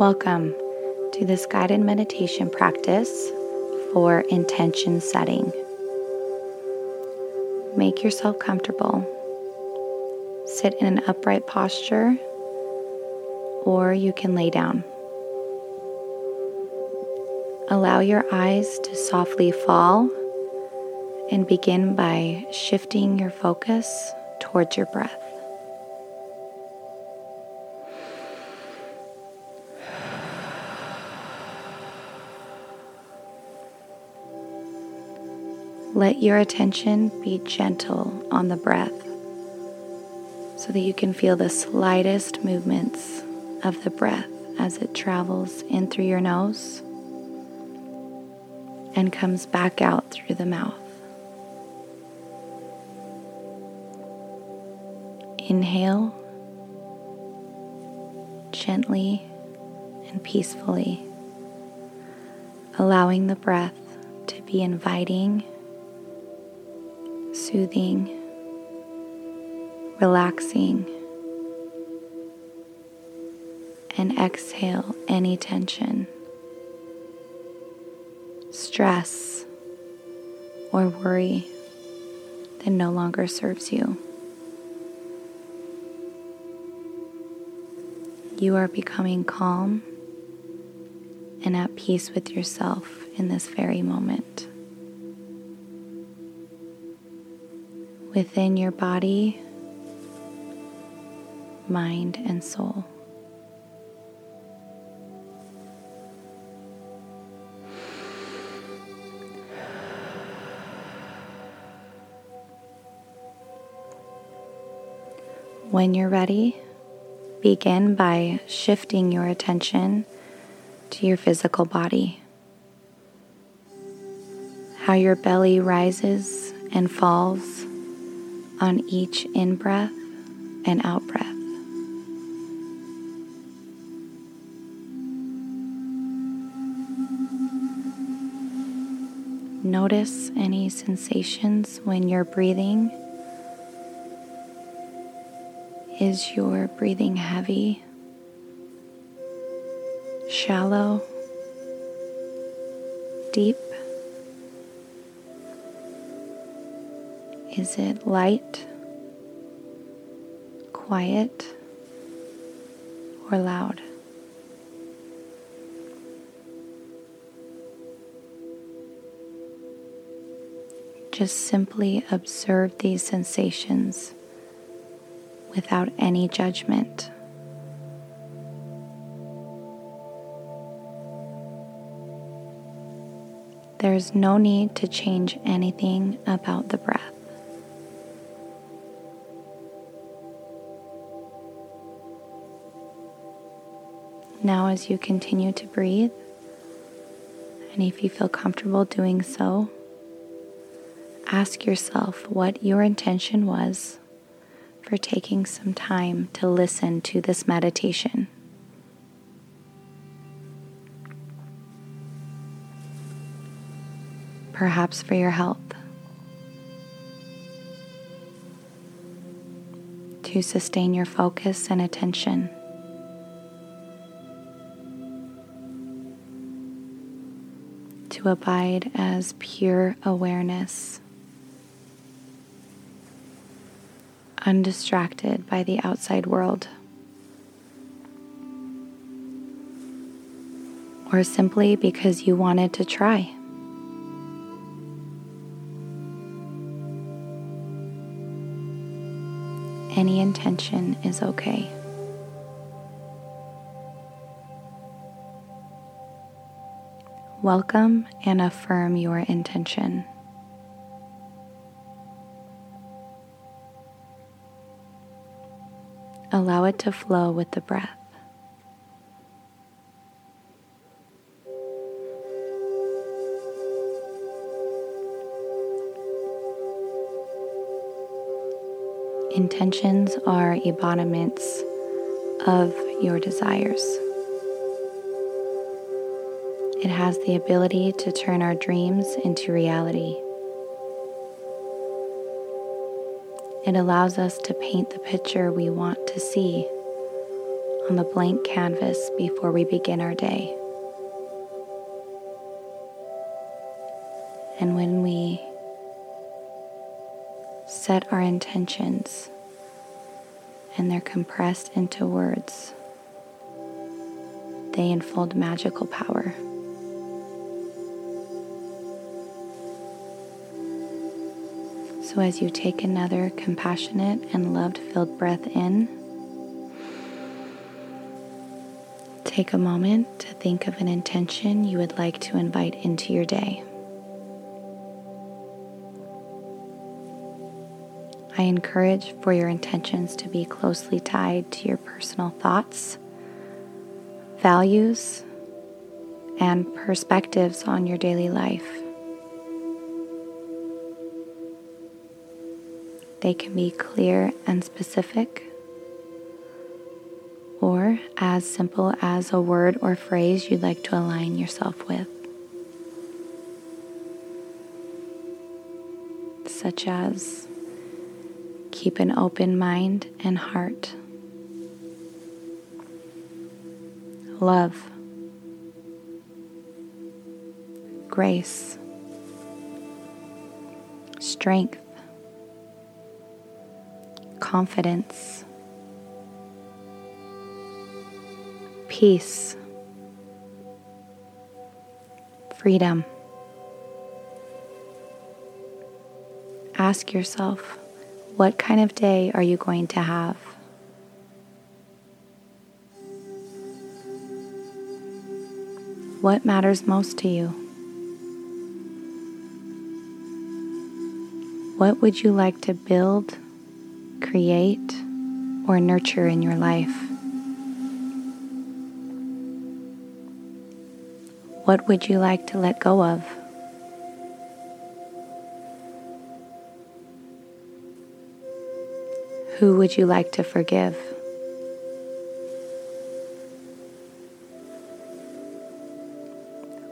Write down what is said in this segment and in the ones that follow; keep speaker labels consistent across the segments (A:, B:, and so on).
A: Welcome to this guided meditation practice for intention setting. Make yourself comfortable. Sit in an upright posture, or you can lay down. Allow your eyes to softly fall and begin by shifting your focus towards your breath. Let your attention be gentle on the breath so that you can feel the slightest movements of the breath as it travels in through your nose and comes back out through the mouth. Inhale gently and peacefully, allowing the breath to be inviting soothing, relaxing, and exhale any tension, stress, or worry that no longer serves you. You are becoming calm and at peace with yourself in this very moment. Within your body, mind, and soul. When you're ready, begin by shifting your attention to your physical body. How your belly rises and falls on each in breath and out breath. Notice any sensations when you're breathing. Is your breathing heavy, shallow, deep? Is it light, quiet, or loud? Just simply observe these sensations without any judgment. There is no need to change anything about the breath. Now, as you continue to breathe, and if you feel comfortable doing so, ask yourself what your intention was for taking some time to listen to this meditation. Perhaps for your health, to sustain your focus and attention. To abide as pure awareness, undistracted by the outside world, or simply because you wanted to try. Any intention is okay. Welcome and affirm your intention. Allow it to flow with the breath. Intentions are embodiments of your desires. It has the ability to turn our dreams into reality. It allows us to paint the picture we want to see on the blank canvas before we begin our day. And when we set our intentions and they're compressed into words, they unfold magical power. So, as you take another compassionate and love filled breath in, take a moment to think of an intention you would like to invite into your day. I encourage for your intentions to be closely tied to your personal thoughts, values, and perspectives on your daily life. They can be clear and specific, or as simple as a word or phrase you'd like to align yourself with, such as keep an open mind and heart, love, grace, strength confidence, peace, freedom. Ask yourself, what kind of day are you going to have? What matters most to you? What would you like to build create or nurture in your life? What would you like to let go of? Who would you like to forgive?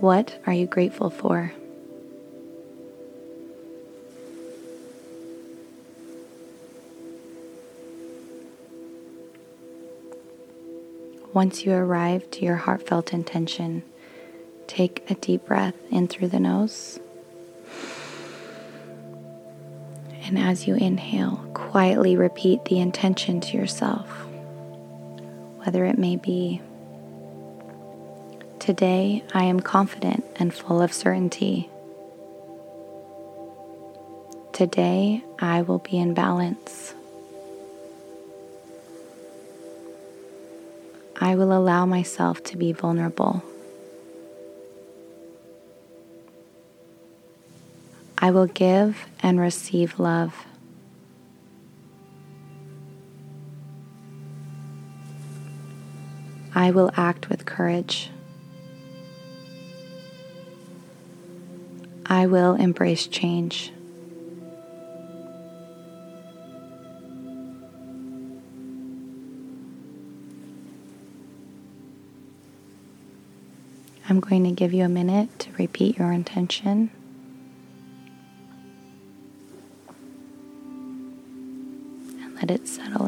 A: What are you grateful for? Once you arrive to your heartfelt intention, take a deep breath in through the nose. And as you inhale, quietly repeat the intention to yourself, whether it may be Today I am confident and full of certainty. Today I will be in balance. I will allow myself to be vulnerable. I will give and receive love. I will act with courage. I will embrace change. I'm going to give you a minute to repeat your intention. And let it settle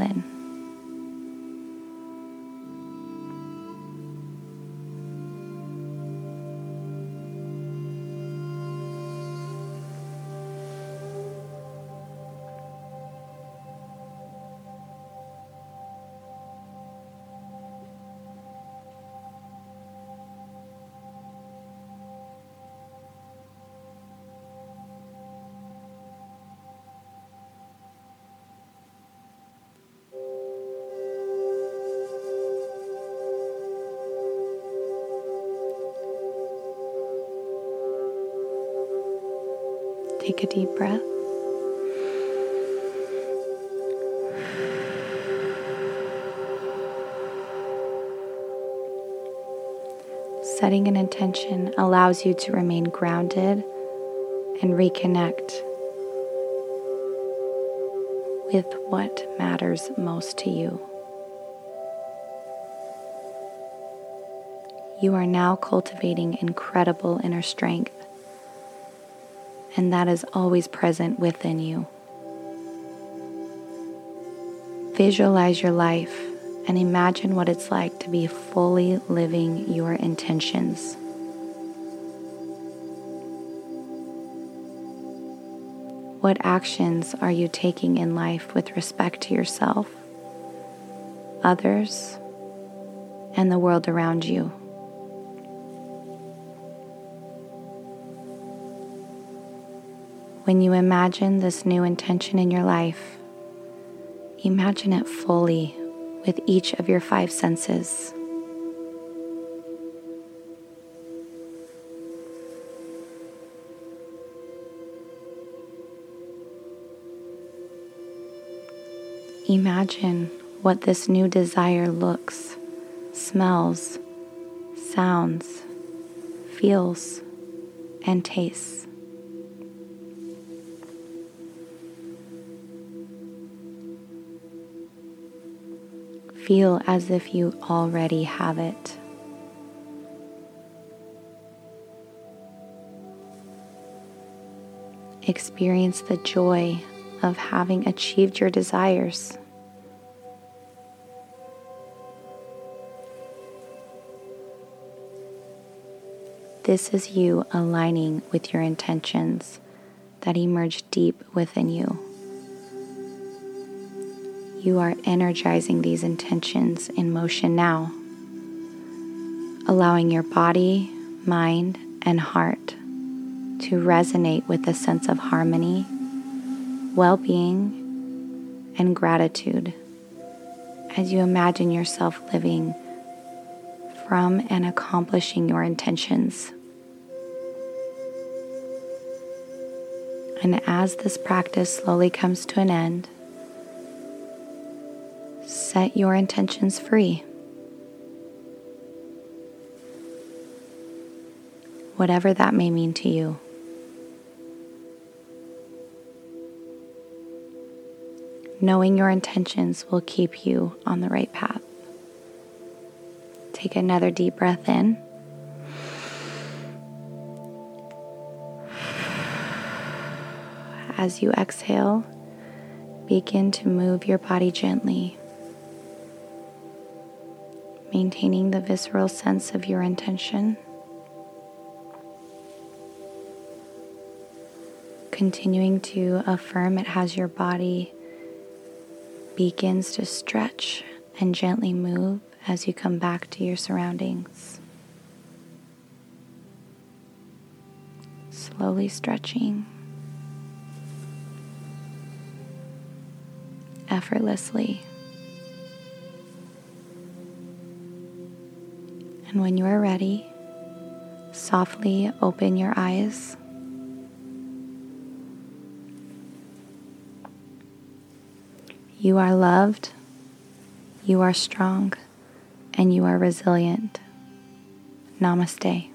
A: Take a deep breath. Setting an intention allows you to remain grounded and reconnect with what matters most to you. You are now cultivating incredible inner strength and that is always present within you. Visualize your life and imagine what it's like to be fully living your intentions. What actions are you taking in life with respect to yourself, others, and the world around you? When you imagine this new intention in your life, imagine it fully with each of your five senses. Imagine what this new desire looks, smells, sounds, feels, and tastes. Feel as if you already have it. Experience the joy of having achieved your desires. This is you aligning with your intentions that emerge deep within you. You are energizing these intentions in motion now, allowing your body, mind, and heart to resonate with a sense of harmony well being, and gratitude as you imagine yourself living from and accomplishing your intentions. And as this practice slowly comes to an end, set your intentions free. Whatever that may mean to you. knowing your intentions will keep you on the right path. Take another deep breath in. As you exhale, begin to move your body gently, maintaining the visceral sense of your intention. Continuing to affirm it has your body begins to stretch and gently move as you come back to your surroundings. Slowly stretching, effortlessly. And when you are ready, softly open your eyes. You are loved, you are strong, and you are resilient. Namaste.